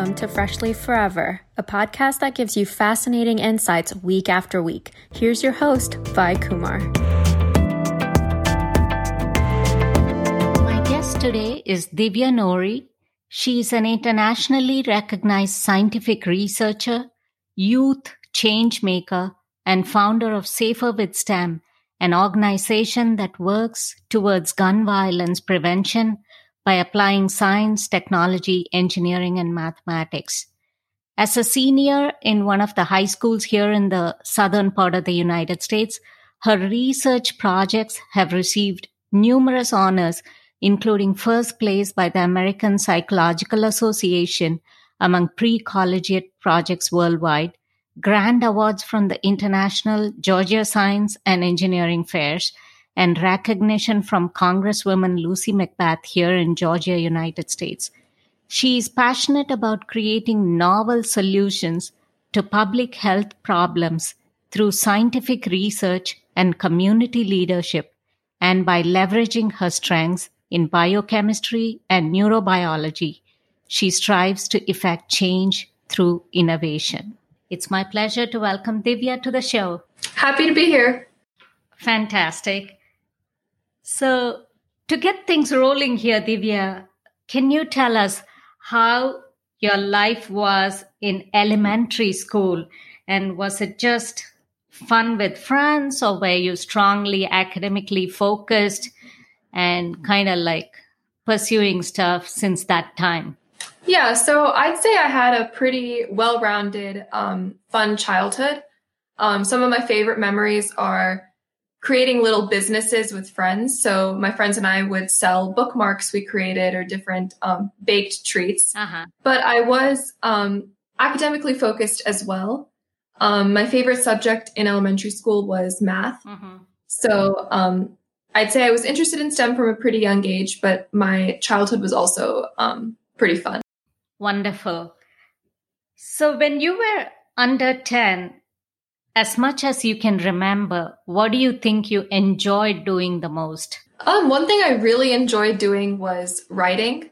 Welcome to Freshly Forever, a podcast that gives you fascinating insights week after week. Here's your host, Vi Kumar. My guest today is Divya Nori. She is an internationally recognized scientific researcher, youth change maker, and founder of Safer with STEM, an organization that works towards gun violence prevention by applying science, technology, engineering, and mathematics. As a senior in one of the high schools here in the southern part of the United States, her research projects have received numerous honors, including first place by the American Psychological Association among pre-collegiate projects worldwide, grand awards from the International Georgia Science and Engineering Fairs, and recognition from Congresswoman Lucy McBath here in Georgia, United States. She is passionate about creating novel solutions to public health problems through scientific research and community leadership, and by leveraging her strengths in biochemistry and neurobiology, she strives to effect change through innovation. It's my pleasure to welcome Divya to the show. Happy to be here. Fantastic. So, to get things rolling here, Divya, can you tell us how your life was in elementary school? And was it just fun with friends, or were you strongly academically focused and kind of like pursuing stuff since that time? Yeah, so I'd say I had a pretty well rounded, um, fun childhood. Um, some of my favorite memories are creating little businesses with friends. So my friends and I would sell bookmarks we created or different um, baked treats. Uh-huh. But I was um, academically focused as well. Um, my favorite subject in elementary school was math. Uh-huh. So um, I'd say I was interested in STEM from a pretty young age, but my childhood was also um, pretty fun. Wonderful. So when you were under 10, as much as you can remember, what do you think you enjoyed doing the most? Um, one thing I really enjoyed doing was writing.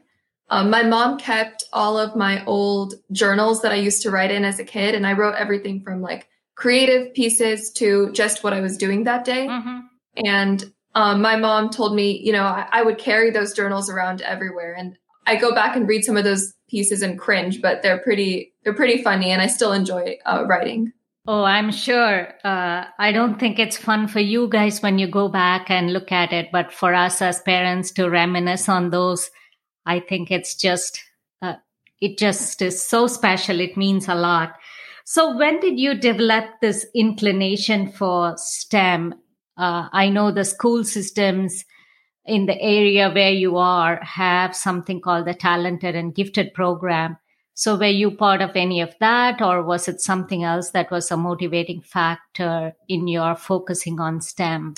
Um, my mom kept all of my old journals that I used to write in as a kid, and I wrote everything from like creative pieces to just what I was doing that day. Mm-hmm. And um, my mom told me, you know, I, I, would carry those journals around everywhere, and I go back and read some of those pieces and cringe, but they're pretty, they're pretty funny, and I still enjoy uh, writing. Oh, I'm sure. Uh, I don't think it's fun for you guys when you go back and look at it, but for us as parents to reminisce on those, I think it's just, uh, it just is so special. It means a lot. So when did you develop this inclination for STEM? Uh, I know the school systems in the area where you are have something called the talented and gifted program so were you part of any of that or was it something else that was a motivating factor in your focusing on STEM?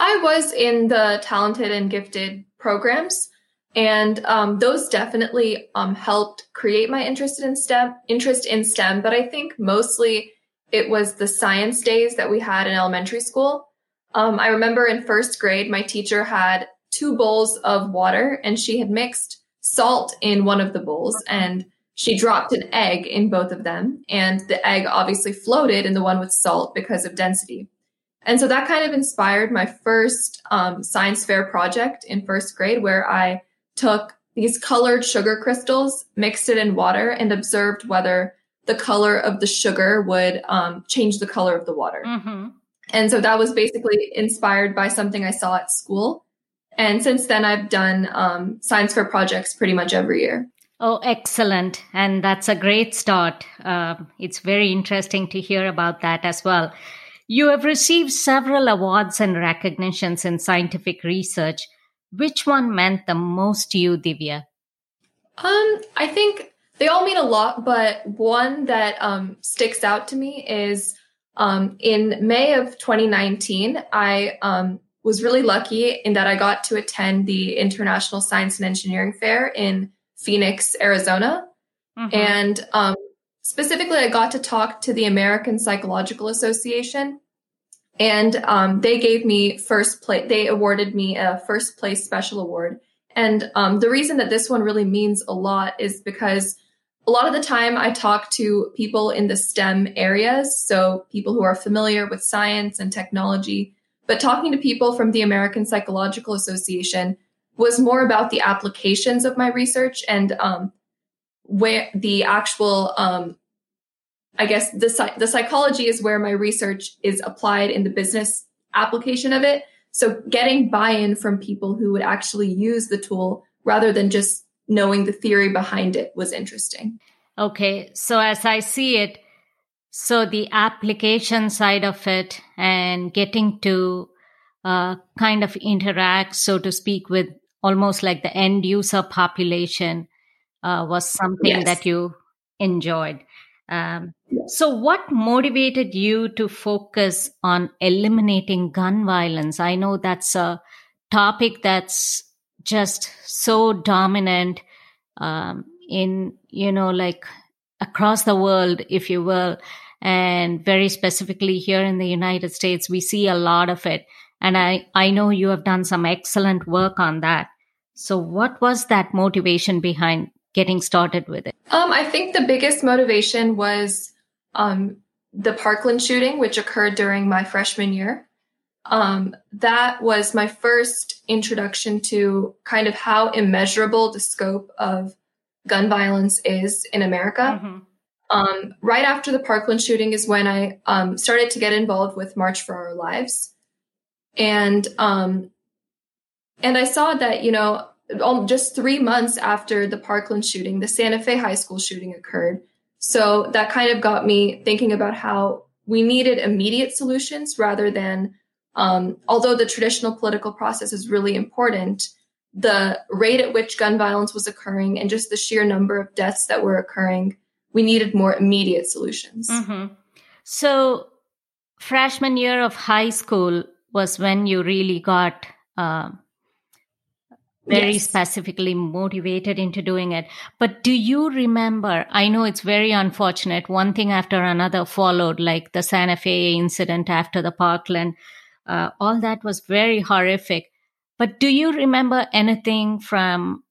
I was in the talented and gifted programs and um, those definitely um, helped create my interest in STEM interest in STEM, but I think mostly it was the science days that we had in elementary school. Um, I remember in first grade, my teacher had two bowls of water and she had mixed salt in one of the bowls and she dropped an egg in both of them, and the egg obviously floated in the one with salt because of density. And so that kind of inspired my first um, science fair project in first grade, where I took these colored sugar crystals, mixed it in water, and observed whether the color of the sugar would um, change the color of the water. Mm-hmm. And so that was basically inspired by something I saw at school. And since then, I've done um, science fair projects pretty much every year. Oh, excellent. And that's a great start. Uh, it's very interesting to hear about that as well. You have received several awards and recognitions in scientific research. Which one meant the most to you, Divya? Um, I think they all mean a lot, but one that um, sticks out to me is um, in May of 2019, I um, was really lucky in that I got to attend the International Science and Engineering Fair in Phoenix, Arizona. Mm-hmm. And um, specifically, I got to talk to the American Psychological Association. And um, they gave me first place, they awarded me a first place special award. And um, the reason that this one really means a lot is because a lot of the time I talk to people in the STEM areas, so people who are familiar with science and technology, but talking to people from the American Psychological Association was more about the applications of my research and um, where the actual, um, I guess the the psychology is where my research is applied in the business application of it. So getting buy-in from people who would actually use the tool rather than just knowing the theory behind it was interesting. Okay. So as I see it, so the application side of it and getting to uh, kind of interact, so to speak, with almost like the end user population uh, was something yes. that you enjoyed. Um, so, what motivated you to focus on eliminating gun violence? I know that's a topic that's just so dominant um, in, you know, like across the world, if you will. And very specifically here in the United States, we see a lot of it. And I, I know you have done some excellent work on that. So, what was that motivation behind getting started with it? Um, I think the biggest motivation was um, the Parkland shooting, which occurred during my freshman year. Um, that was my first introduction to kind of how immeasurable the scope of gun violence is in America. Mm-hmm. Um, right after the Parkland shooting is when I um, started to get involved with March for Our Lives, and um, and I saw that you know just three months after the Parkland shooting, the Santa Fe High School shooting occurred. So that kind of got me thinking about how we needed immediate solutions rather than, um, although the traditional political process is really important, the rate at which gun violence was occurring and just the sheer number of deaths that were occurring, we needed more immediate solutions. Mm-hmm. So, freshman year of high school was when you really got. Uh, very yes. specifically motivated into doing it. But do you remember? I know it's very unfortunate. One thing after another followed, like the Santa Fe incident after the Parkland. Uh, all that was very horrific. But do you remember anything from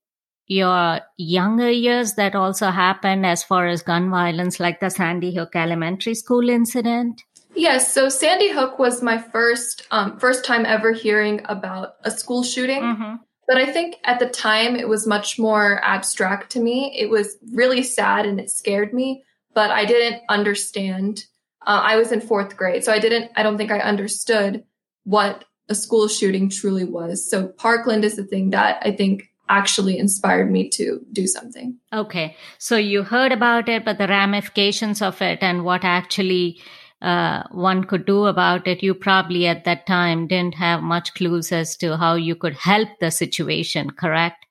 your younger years that also happened as far as gun violence, like the Sandy Hook Elementary School incident? Yes, so Sandy Hook was my first um, first time ever hearing about a school shooting. Mm-hmm. But I think at the time it was much more abstract to me. It was really sad and it scared me, but I didn't understand. Uh, I was in fourth grade, so I didn't, I don't think I understood what a school shooting truly was. So Parkland is the thing that I think actually inspired me to do something. Okay. So you heard about it, but the ramifications of it and what actually uh, one could do about it, you probably at that time didn't have much clues as to how you could help the situation, correct?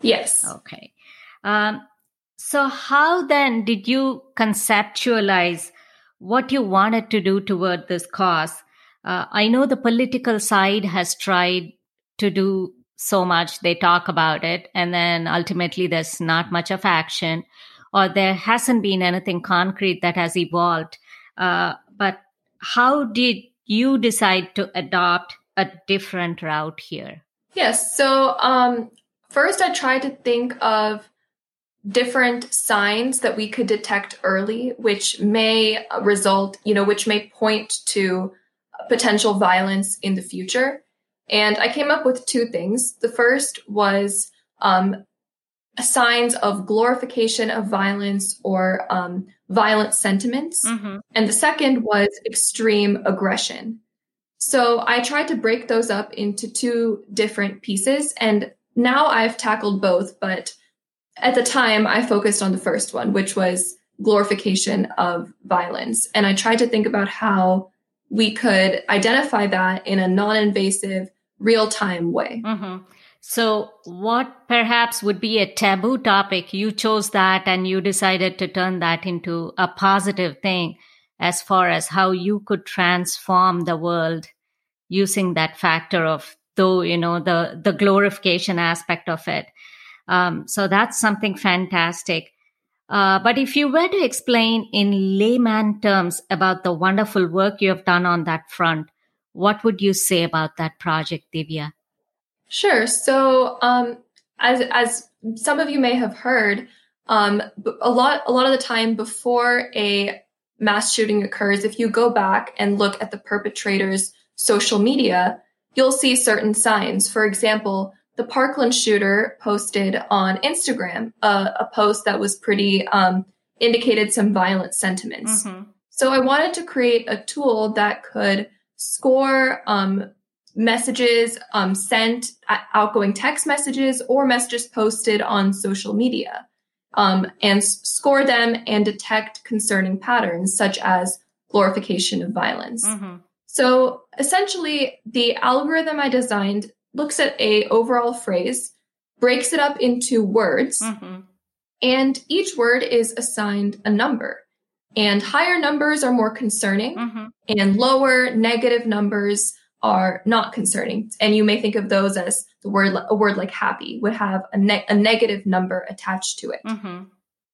Yes. Okay. Um, so, how then did you conceptualize what you wanted to do toward this cause? Uh, I know the political side has tried to do so much. They talk about it, and then ultimately there's not much of action, or there hasn't been anything concrete that has evolved. Uh, but how did you decide to adopt a different route here? Yes. So, um, first, I tried to think of different signs that we could detect early, which may result, you know, which may point to potential violence in the future. And I came up with two things. The first was um, signs of glorification of violence or um, violent sentiments. Mm-hmm. And the second was extreme aggression. So I tried to break those up into two different pieces. And now I've tackled both, but at the time I focused on the first one, which was glorification of violence. And I tried to think about how we could identify that in a non invasive, real time way. Mm-hmm. So, what perhaps would be a taboo topic, you chose that and you decided to turn that into a positive thing as far as how you could transform the world using that factor of though you know the the glorification aspect of it. Um, so that's something fantastic. Uh, but if you were to explain in layman terms about the wonderful work you have done on that front what would you say about that project divya Sure. So, um, as as some of you may have heard, um, a lot a lot of the time before a mass shooting occurs, if you go back and look at the perpetrator's social media, you'll see certain signs. For example, the Parkland shooter posted on Instagram uh, a post that was pretty um, indicated some violent sentiments. Mm-hmm. So I wanted to create a tool that could score um, messages um, sent, outgoing text messages, or messages posted on social media, um, and score them and detect concerning patterns such as glorification of violence. Mm-hmm. So essentially, the algorithm I designed looks at a overall phrase, breaks it up into words, mm-hmm. and each word is assigned a number. And higher numbers are more concerning, mm-hmm. and lower negative numbers are not concerning. And you may think of those as the word, a word like happy would have a, ne- a negative number attached to it. Mm-hmm.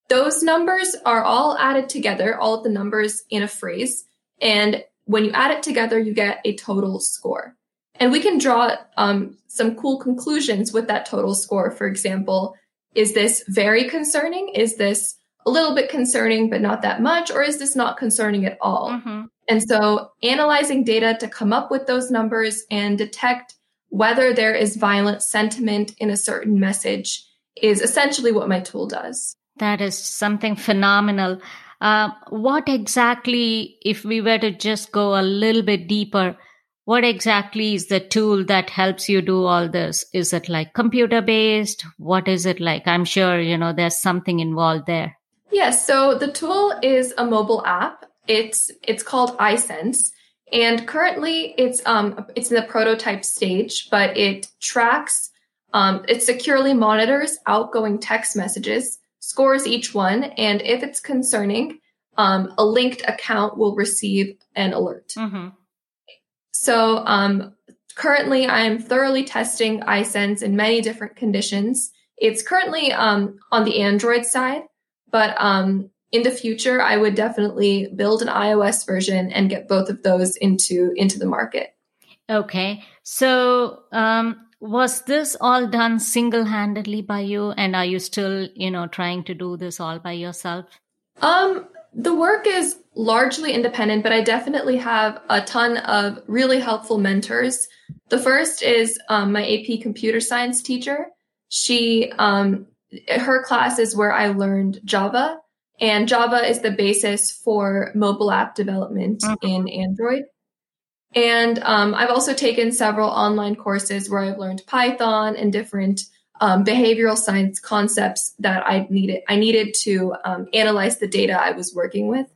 Those numbers are all added together, all of the numbers in a phrase. And when you add it together, you get a total score. And we can draw um, some cool conclusions with that total score. For example, is this very concerning? Is this a little bit concerning, but not that much? Or is this not concerning at all? Mm-hmm. And so analyzing data to come up with those numbers and detect whether there is violent sentiment in a certain message is essentially what my tool does. That is something phenomenal. Uh, what exactly, if we were to just go a little bit deeper, what exactly is the tool that helps you do all this? Is it like computer based? What is it like? I'm sure, you know, there's something involved there. Yes. So the tool is a mobile app it's it's called iSense, and currently it's um it's in the prototype stage, but it tracks um, it securely monitors outgoing text messages, scores each one, and if it's concerning, um, a linked account will receive an alert. Mm-hmm. So um, currently, I'm thoroughly testing iSense in many different conditions. It's currently um, on the Android side, but um, in the future, I would definitely build an iOS version and get both of those into into the market. Okay, so um, was this all done single handedly by you, and are you still, you know, trying to do this all by yourself? Um, the work is largely independent, but I definitely have a ton of really helpful mentors. The first is um, my AP computer science teacher. She, um, her class is where I learned Java and Java is the basis for mobile app development mm-hmm. in Android. And um, I've also taken several online courses where I've learned Python and different um, behavioral science concepts that I needed. I needed to um, analyze the data I was working with.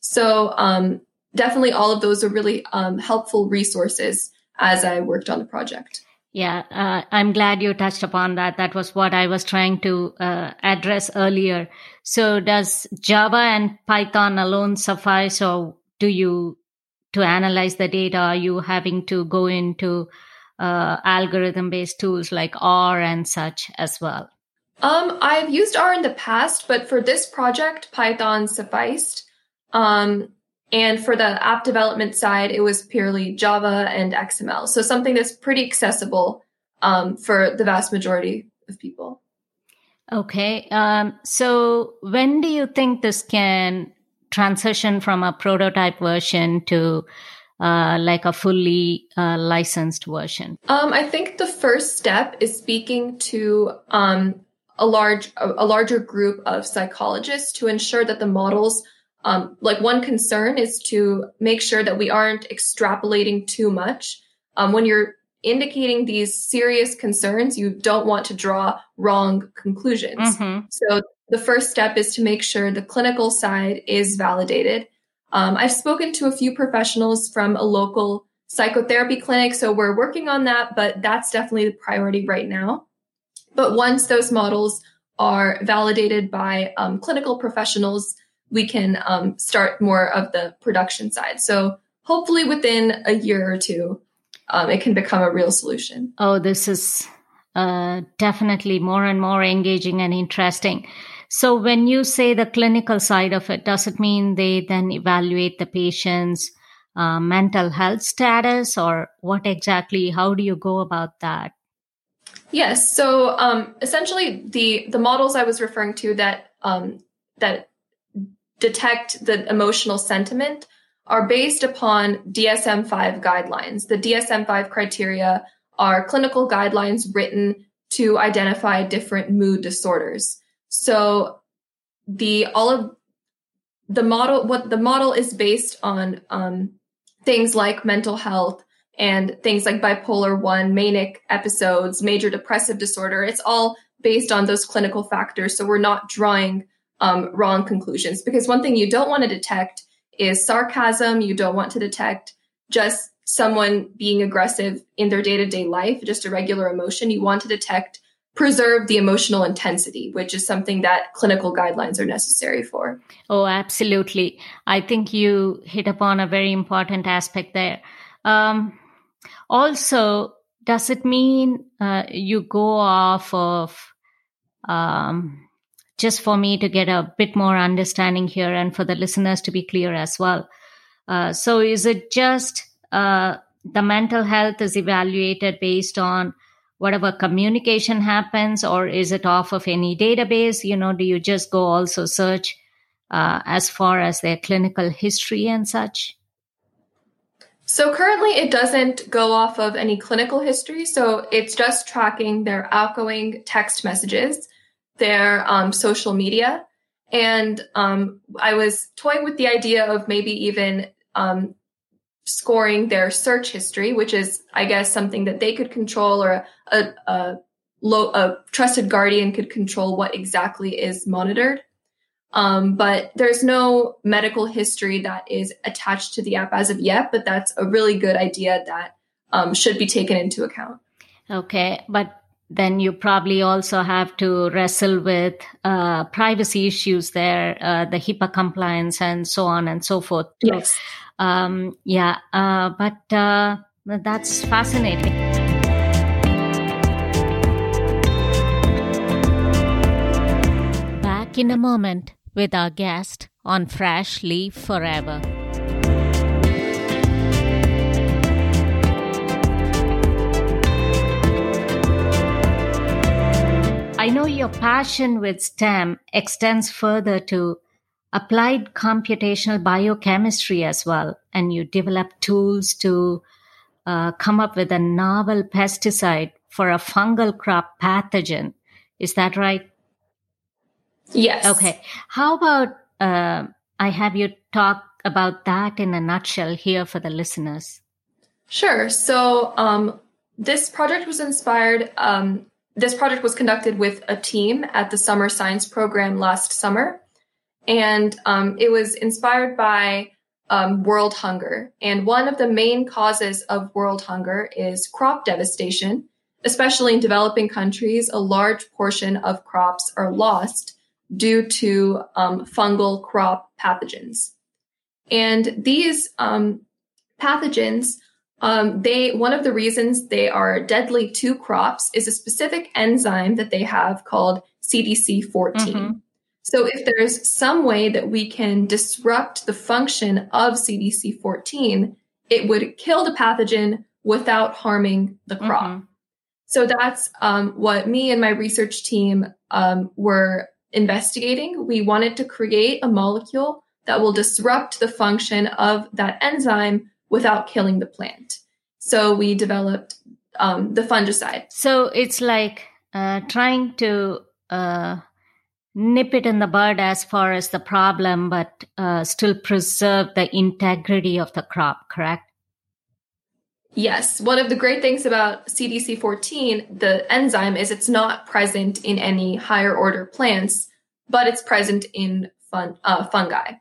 So um, definitely, all of those are really um, helpful resources as I worked on the project. Yeah, uh, I'm glad you touched upon that. That was what I was trying to uh, address earlier. So, does Java and Python alone suffice, or do you, to analyze the data, are you having to go into uh, algorithm based tools like R and such as well? Um, I've used R in the past, but for this project, Python sufficed. Um, and for the app development side, it was purely Java and XML. So something that's pretty accessible um, for the vast majority of people. Okay. Um, so when do you think this can transition from a prototype version to uh, like a fully uh, licensed version? Um, I think the first step is speaking to um, a large, a, a larger group of psychologists to ensure that the models um, like one concern is to make sure that we aren't extrapolating too much. Um, when you're indicating these serious concerns, you don't want to draw wrong conclusions. Mm-hmm. So the first step is to make sure the clinical side is validated. Um, I've spoken to a few professionals from a local psychotherapy clinic, so we're working on that, but that's definitely the priority right now. But once those models are validated by um, clinical professionals, we can um, start more of the production side. So hopefully within a year or two, um, it can become a real solution. Oh, this is uh, definitely more and more engaging and interesting. So when you say the clinical side of it, does it mean they then evaluate the patient's uh, mental health status or what exactly? How do you go about that? Yes. So um, essentially, the the models I was referring to that um, that detect the emotional sentiment are based upon DSM 5 guidelines. The DSM 5 criteria are clinical guidelines written to identify different mood disorders. So the all of the model, what the model is based on um, things like mental health and things like bipolar 1, manic episodes, major depressive disorder. It's all based on those clinical factors. So we're not drawing um, wrong conclusions because one thing you don't want to detect is sarcasm. You don't want to detect just someone being aggressive in their day to day life, just a regular emotion. You want to detect, preserve the emotional intensity, which is something that clinical guidelines are necessary for. Oh, absolutely. I think you hit upon a very important aspect there. Um, also, does it mean uh, you go off of um, just for me to get a bit more understanding here and for the listeners to be clear as well. Uh, so, is it just uh, the mental health is evaluated based on whatever communication happens, or is it off of any database? You know, do you just go also search uh, as far as their clinical history and such? So currently it doesn't go off of any clinical history. So it's just tracking their outgoing text messages their um, social media. And um, I was toying with the idea of maybe even um, scoring their search history, which is, I guess, something that they could control or a, a, low, a trusted guardian could control what exactly is monitored. Um, but there's no medical history that is attached to the app as of yet, but that's a really good idea that um, should be taken into account. Okay, but then you probably also have to wrestle with uh, privacy issues there, uh, the HIPAA compliance, and so on and so forth. Yes. Um, yeah, uh, but uh, that's fascinating. Back in a moment with our guest on Fresh Leaf Forever. Know your passion with STEM extends further to applied computational biochemistry as well, and you develop tools to uh, come up with a novel pesticide for a fungal crop pathogen. Is that right? Yes. Okay. How about uh, I have you talk about that in a nutshell here for the listeners? Sure. So um, this project was inspired um, this project was conducted with a team at the summer science program last summer. And um, it was inspired by um, world hunger. And one of the main causes of world hunger is crop devastation. Especially in developing countries, a large portion of crops are lost due to um, fungal crop pathogens. And these um, pathogens um, they one of the reasons they are deadly to crops is a specific enzyme that they have called CDC14. Mm-hmm. So if there's some way that we can disrupt the function of CDC14, it would kill the pathogen without harming the crop. Mm-hmm. So that's um, what me and my research team um, were investigating. We wanted to create a molecule that will disrupt the function of that enzyme without killing the plant. So we developed um, the fungicide. So it's like uh, trying to uh, nip it in the bud as far as the problem, but uh, still preserve the integrity of the crop, correct? Yes. One of the great things about CDC14, the enzyme, is it's not present in any higher order plants, but it's present in fun, uh, fungi.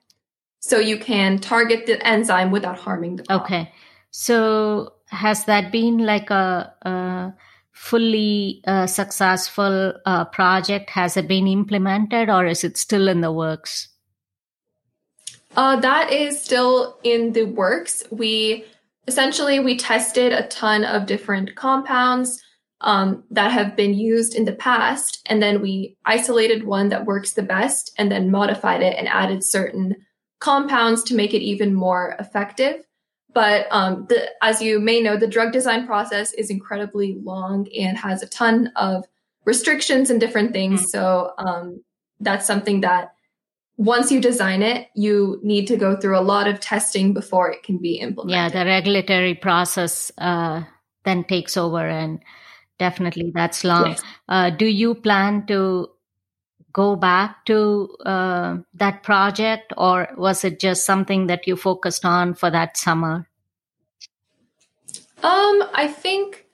So you can target the enzyme without harming the crop. Okay. So has that been like a, a fully uh, successful uh, project? Has it been implemented or is it still in the works? Uh, that is still in the works. We essentially we tested a ton of different compounds um, that have been used in the past, and then we isolated one that works the best, and then modified it and added certain compounds to make it even more effective. But um, the, as you may know, the drug design process is incredibly long and has a ton of restrictions and different things. Mm-hmm. So um, that's something that once you design it, you need to go through a lot of testing before it can be implemented. Yeah, the regulatory process uh, then takes over, and definitely that's long. Yes. Uh, do you plan to go back to uh, that project, or was it just something that you focused on for that summer? Um, I think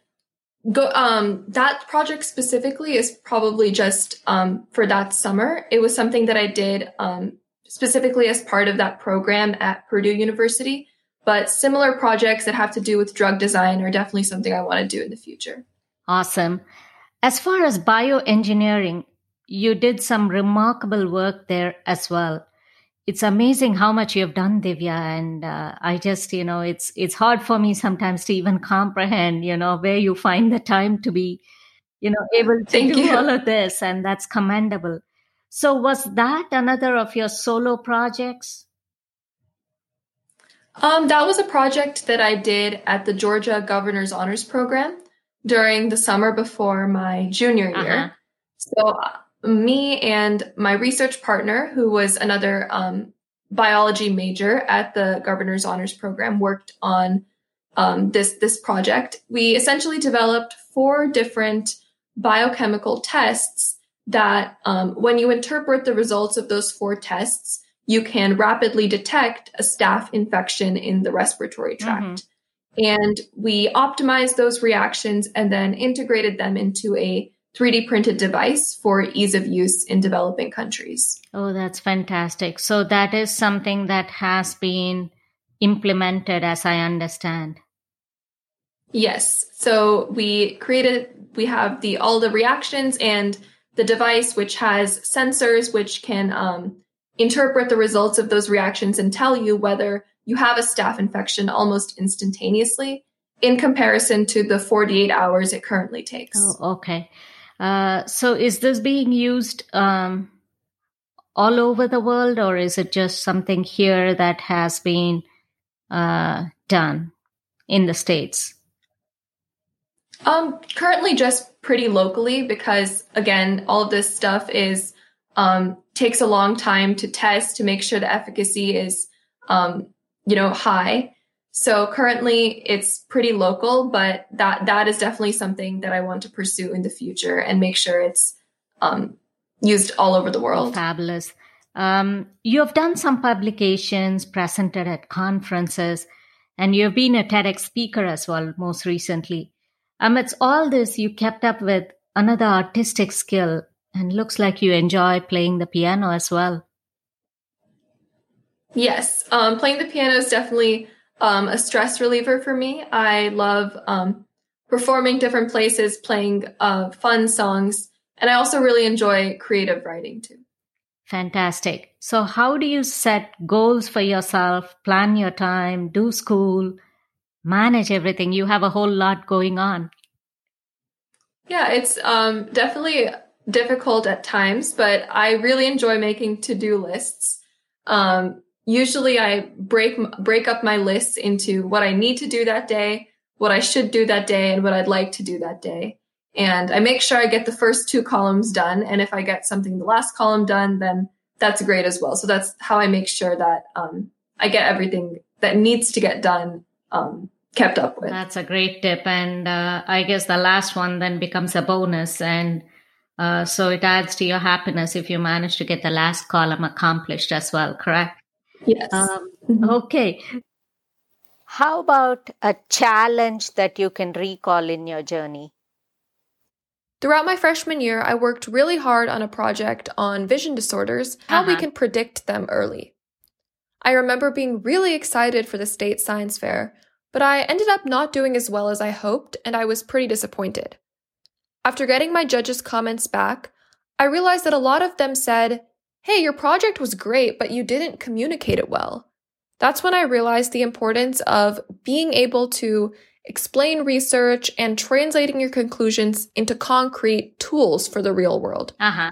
go um that project specifically is probably just um for that summer. It was something that I did um specifically as part of that program at Purdue University. But similar projects that have to do with drug design are definitely something I want to do in the future. Awesome. As far as bioengineering, you did some remarkable work there as well. It's amazing how much you've done, Divya, and uh, I just, you know, it's it's hard for me sometimes to even comprehend, you know, where you find the time to be, you know, able to Thank do you. all of this, and that's commendable. So, was that another of your solo projects? Um, that was a project that I did at the Georgia Governor's Honors Program during the summer before my junior year. Uh-huh. So me and my research partner, who was another um, biology major at the Governor's Honors Program, worked on um, this this project. We essentially developed four different biochemical tests that, um, when you interpret the results of those four tests, you can rapidly detect a staph infection in the respiratory tract. Mm-hmm. And we optimized those reactions and then integrated them into a 3D printed device for ease of use in developing countries. Oh, that's fantastic. So that is something that has been implemented as I understand. Yes. So we created we have the all the reactions and the device which has sensors which can um, interpret the results of those reactions and tell you whether you have a staph infection almost instantaneously in comparison to the 48 hours it currently takes. Oh, okay. Uh, so is this being used um, all over the world, or is it just something here that has been uh, done in the states? Um, currently, just pretty locally, because again, all of this stuff is um, takes a long time to test to make sure the efficacy is, um, you know, high. So currently it's pretty local, but that that is definitely something that I want to pursue in the future and make sure it's um, used all over the world. Fabulous. Um, you have done some publications, presented at conferences, and you've been a TEDx speaker as well most recently. Amidst all this, you kept up with another artistic skill and looks like you enjoy playing the piano as well. Yes, um, playing the piano is definitely um, a stress reliever for me. I love um, performing different places, playing uh, fun songs, and I also really enjoy creative writing too. Fantastic. So, how do you set goals for yourself, plan your time, do school, manage everything? You have a whole lot going on. Yeah, it's um, definitely difficult at times, but I really enjoy making to do lists. Um, usually I break break up my lists into what I need to do that day, what I should do that day, and what I'd like to do that day. And I make sure I get the first two columns done. And if I get something the last column done, then that's great as well. So that's how I make sure that um, I get everything that needs to get done um, kept up with. That's a great tip. And uh, I guess the last one then becomes a bonus. And uh, so it adds to your happiness if you manage to get the last column accomplished as well, correct? Yes. Um, mm-hmm. Okay. How about a challenge that you can recall in your journey? Throughout my freshman year, I worked really hard on a project on vision disorders, how uh-huh. we can predict them early. I remember being really excited for the state science fair, but I ended up not doing as well as I hoped, and I was pretty disappointed. After getting my judges' comments back, I realized that a lot of them said, hey, your project was great, but you didn't communicate it well. That's when I realized the importance of being able to explain research and translating your conclusions into concrete tools for the real world. Uh-huh.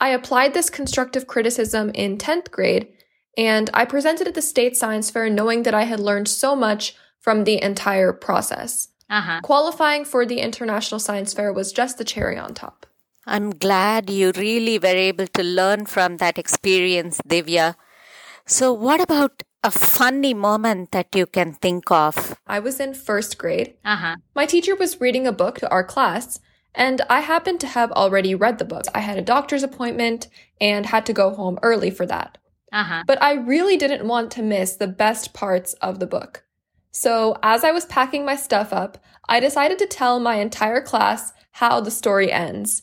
I applied this constructive criticism in 10th grade, And I presented at the state science fair knowing that I had learned so much from the entire process. Uh-huh. Qualifying for the International Science Fair was just the cherry on top. I'm glad you really were able to learn from that experience, Divya. So, what about a funny moment that you can think of? I was in first grade. Uh-huh. My teacher was reading a book to our class, and I happened to have already read the book. I had a doctor's appointment and had to go home early for that. Uh-huh. But I really didn't want to miss the best parts of the book. So, as I was packing my stuff up, I decided to tell my entire class how the story ends.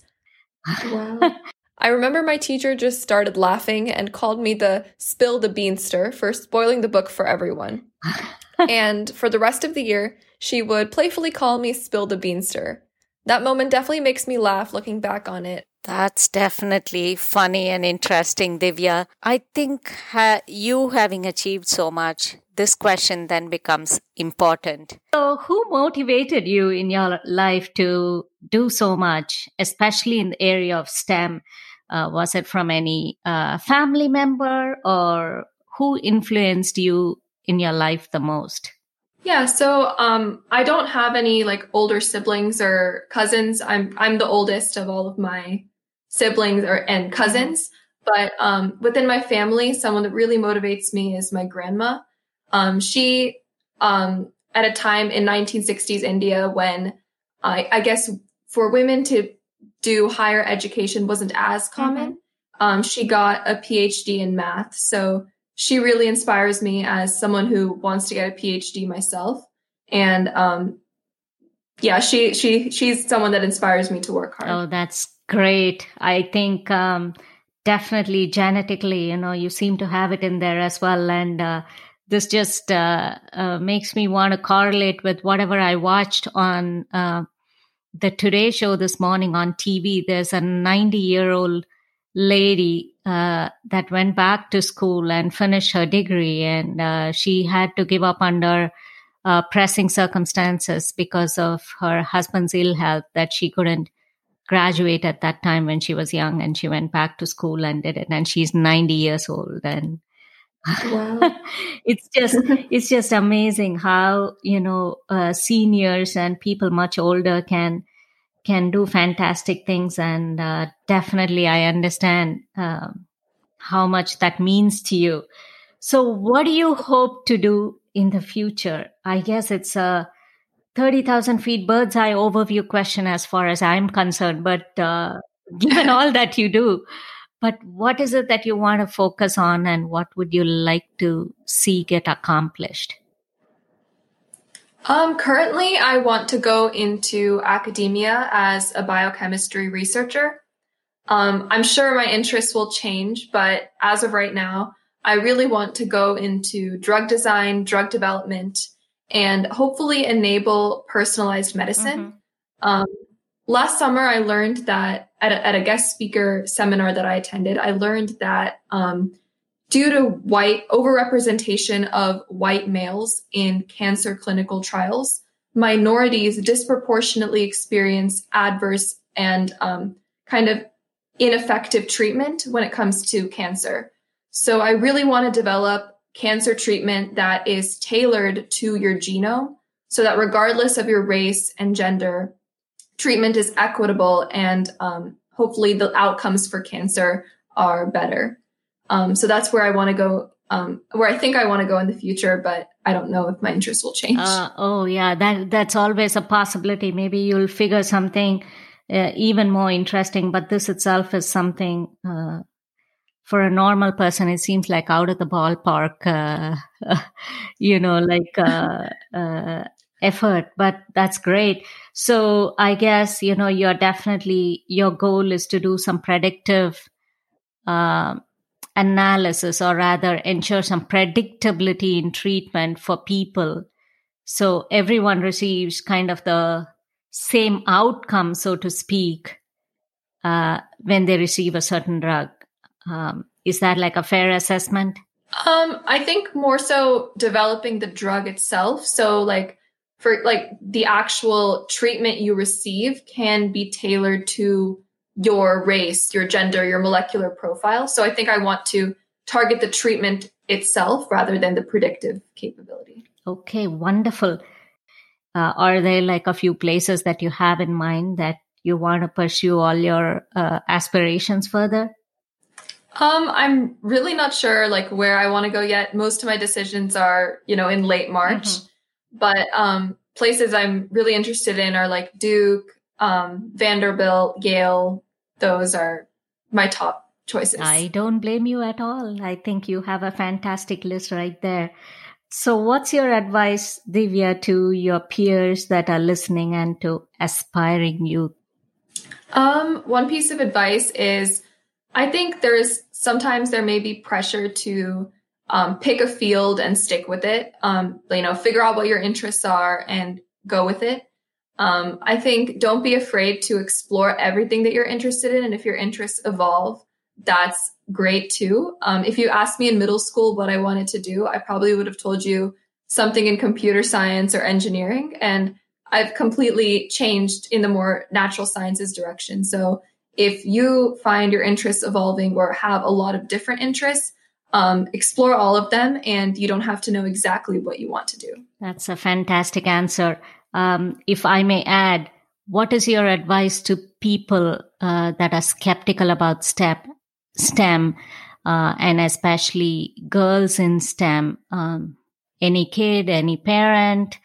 Wow. I remember my teacher just started laughing and called me the spill the beanster for spoiling the book for everyone. and for the rest of the year, she would playfully call me spill the beanster. That moment definitely makes me laugh looking back on it. That's definitely funny and interesting, Divya. I think ha- you having achieved so much, this question then becomes important. So, who motivated you in your life to do so much, especially in the area of STEM? Uh, was it from any uh, family member or who influenced you in your life the most? Yeah, so um, I don't have any like older siblings or cousins. I'm I'm the oldest of all of my siblings or and cousins. But um, within my family, someone that really motivates me is my grandma. Um, she um, at a time in 1960s India when I, I guess for women to do higher education wasn't as common. Mm-hmm. Um, she got a PhD in math. So she really inspires me as someone who wants to get a PhD myself. And, um, yeah, she, she, she's someone that inspires me to work hard. Oh, that's great. I think, um, definitely genetically, you know, you seem to have it in there as well. And, uh, this just uh, uh, makes me want to correlate with whatever I watched on uh, the Today Show this morning on TV, there's a 90 year old lady uh, that went back to school and finished her degree, and uh, she had to give up under uh, pressing circumstances because of her husband's ill health that she couldn't graduate at that time when she was young, and she went back to school and did it. And she's 90 years old, and Wow. it's just it's just amazing how you know uh, seniors and people much older can can do fantastic things. And uh, definitely i understand uh, how much that means to you. So what do you hope to do in the future? I guess it's a 30000 feet bird's eye overview question as far as i'm concerned but uh, given all that you do but what is it that you want to focus on and what would you like to see get accomplished? Um, currently, I want to go into academia as a biochemistry researcher. Um, I'm sure my interests will change, but as of right now, I really want to go into drug design, drug development, and hopefully enable personalized medicine. Mm-hmm. Um, last summer, I learned that at a, at a, guest speaker seminar that I attended, I learned that um, due to white overrepresentation of white males in cancer clinical trials, minorities disproportionately experience adverse and um, kind of ineffective treatment when it comes to cancer. So I really want to develop cancer treatment that is tailored to your genome so that regardless of your race and gender, treatment is equitable and um, hopefully the outcomes for cancer are better. Um, so that's where I want to go, um, where I think I want to go in the future, but I don't know if my interests will change. Uh, oh yeah, that that's always a possibility. Maybe you'll figure something uh, even more interesting, but this itself is something. Uh, for a normal person, it seems like out of the ballpark, uh, you know, like uh, uh, effort, but that's great. So I guess, you know, you're definitely, your goal is to do some predictive uh, analysis or rather ensure some predictability in treatment for people. So everyone receives kind of the same outcome, so to speak, uh, when they receive a certain drug. Um, is that like a fair assessment? Um, I think more so developing the drug itself. So like for like the actual treatment you receive can be tailored to your race, your gender, your molecular profile. So I think I want to target the treatment itself rather than the predictive capability. Okay, wonderful. Uh, are there like a few places that you have in mind that you want to pursue all your uh, aspirations further? Um, I'm really not sure like where I want to go yet. Most of my decisions are, you know, in late March. Mm-hmm. But um, places I'm really interested in are like Duke, um, Vanderbilt, Yale. Those are my top choices. I don't blame you at all. I think you have a fantastic list right there. So, what's your advice, Divya, to your peers that are listening and to aspiring youth? Um, one piece of advice is I think there's sometimes there may be pressure to um, pick a field and stick with it. Um, you know, figure out what your interests are and go with it. Um, I think don't be afraid to explore everything that you're interested in. And if your interests evolve, that's great too. Um, if you asked me in middle school what I wanted to do, I probably would have told you something in computer science or engineering. And I've completely changed in the more natural sciences direction. So if you find your interests evolving or have a lot of different interests, um, explore all of them and you don't have to know exactly what you want to do. That's a fantastic answer. Um, if I may add, what is your advice to people uh, that are skeptical about STEP, STEM, uh, and especially girls in STEM? Um, any kid, any parent,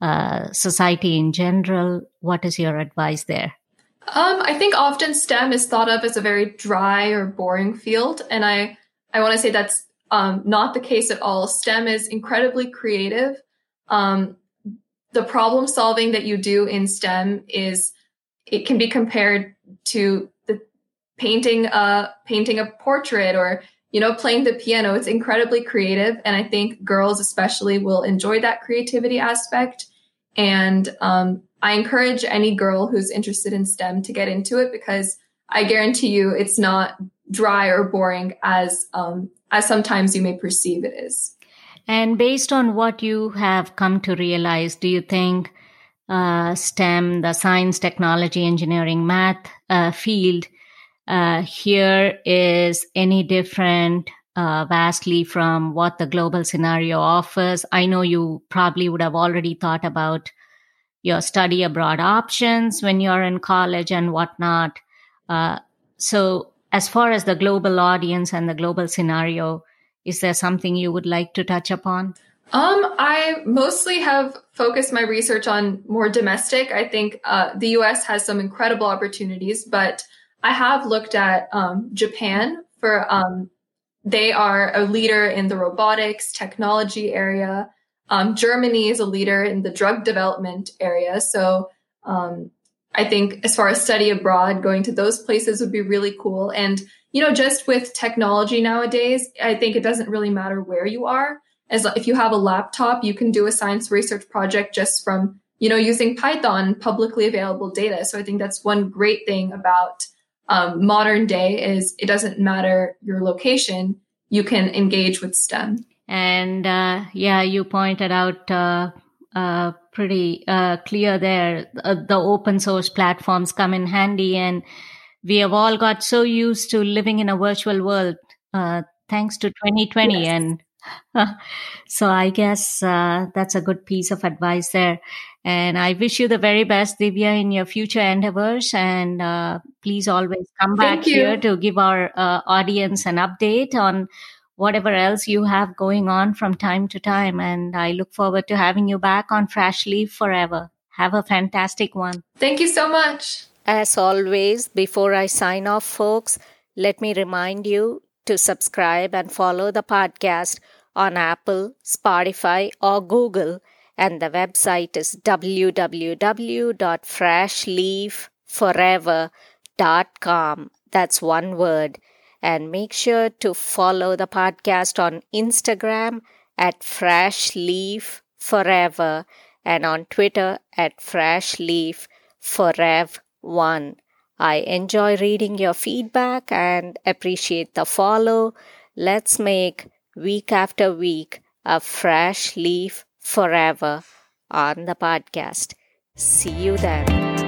uh, society in general? What is your advice there? Um, I think often STEM is thought of as a very dry or boring field, and I I want to say that's um, not the case at all. STEM is incredibly creative. Um, the problem solving that you do in STEM is it can be compared to the painting a painting a portrait or you know playing the piano. It's incredibly creative, and I think girls especially will enjoy that creativity aspect. And um, I encourage any girl who's interested in STEM to get into it because I guarantee you it's not dry or boring as um, as sometimes you may perceive it is. And based on what you have come to realize, do you think uh, STEM, the science, technology, engineering, math uh, field uh, here is any different uh, vastly from what the global scenario offers? I know you probably would have already thought about your study abroad options when you're in college and whatnot. Uh, so, as far as the global audience and the global scenario, is there something you would like to touch upon? Um, I mostly have focused my research on more domestic. I think uh, the U.S. has some incredible opportunities, but I have looked at um, Japan for. Um, they are a leader in the robotics technology area. Um, Germany is a leader in the drug development area. So um, I think as far as study abroad, going to those places would be really cool. And, you know, just with technology nowadays, I think it doesn't really matter where you are. As if you have a laptop, you can do a science research project just from, you know, using Python publicly available data. So I think that's one great thing about um, modern day is it doesn't matter your location. You can engage with STEM. And uh, yeah, you pointed out uh, uh, pretty uh, clear there. Uh, the open source platforms come in handy, and we have all got so used to living in a virtual world uh, thanks to 2020. Yes. And so I guess that's a good piece of advice there. And I wish you the very best, Divya, in your future endeavors. And please always come back here to give our audience an update on whatever else you have going on from time to time. And I look forward to having you back on Fresh Leaf forever. Have a fantastic one. Thank you so much. As always, before I sign off, folks, let me remind you to subscribe and follow the podcast on Apple, Spotify, or Google. And the website is www.freshleafforever.com. That's one word and make sure to follow the podcast on Instagram at Fresh Leaf Forever and on Twitter at Fresh Leaf Forever One. I enjoy reading your feedback and appreciate the follow. Let's make week after week a fresh leaf forever on the podcast. See you then.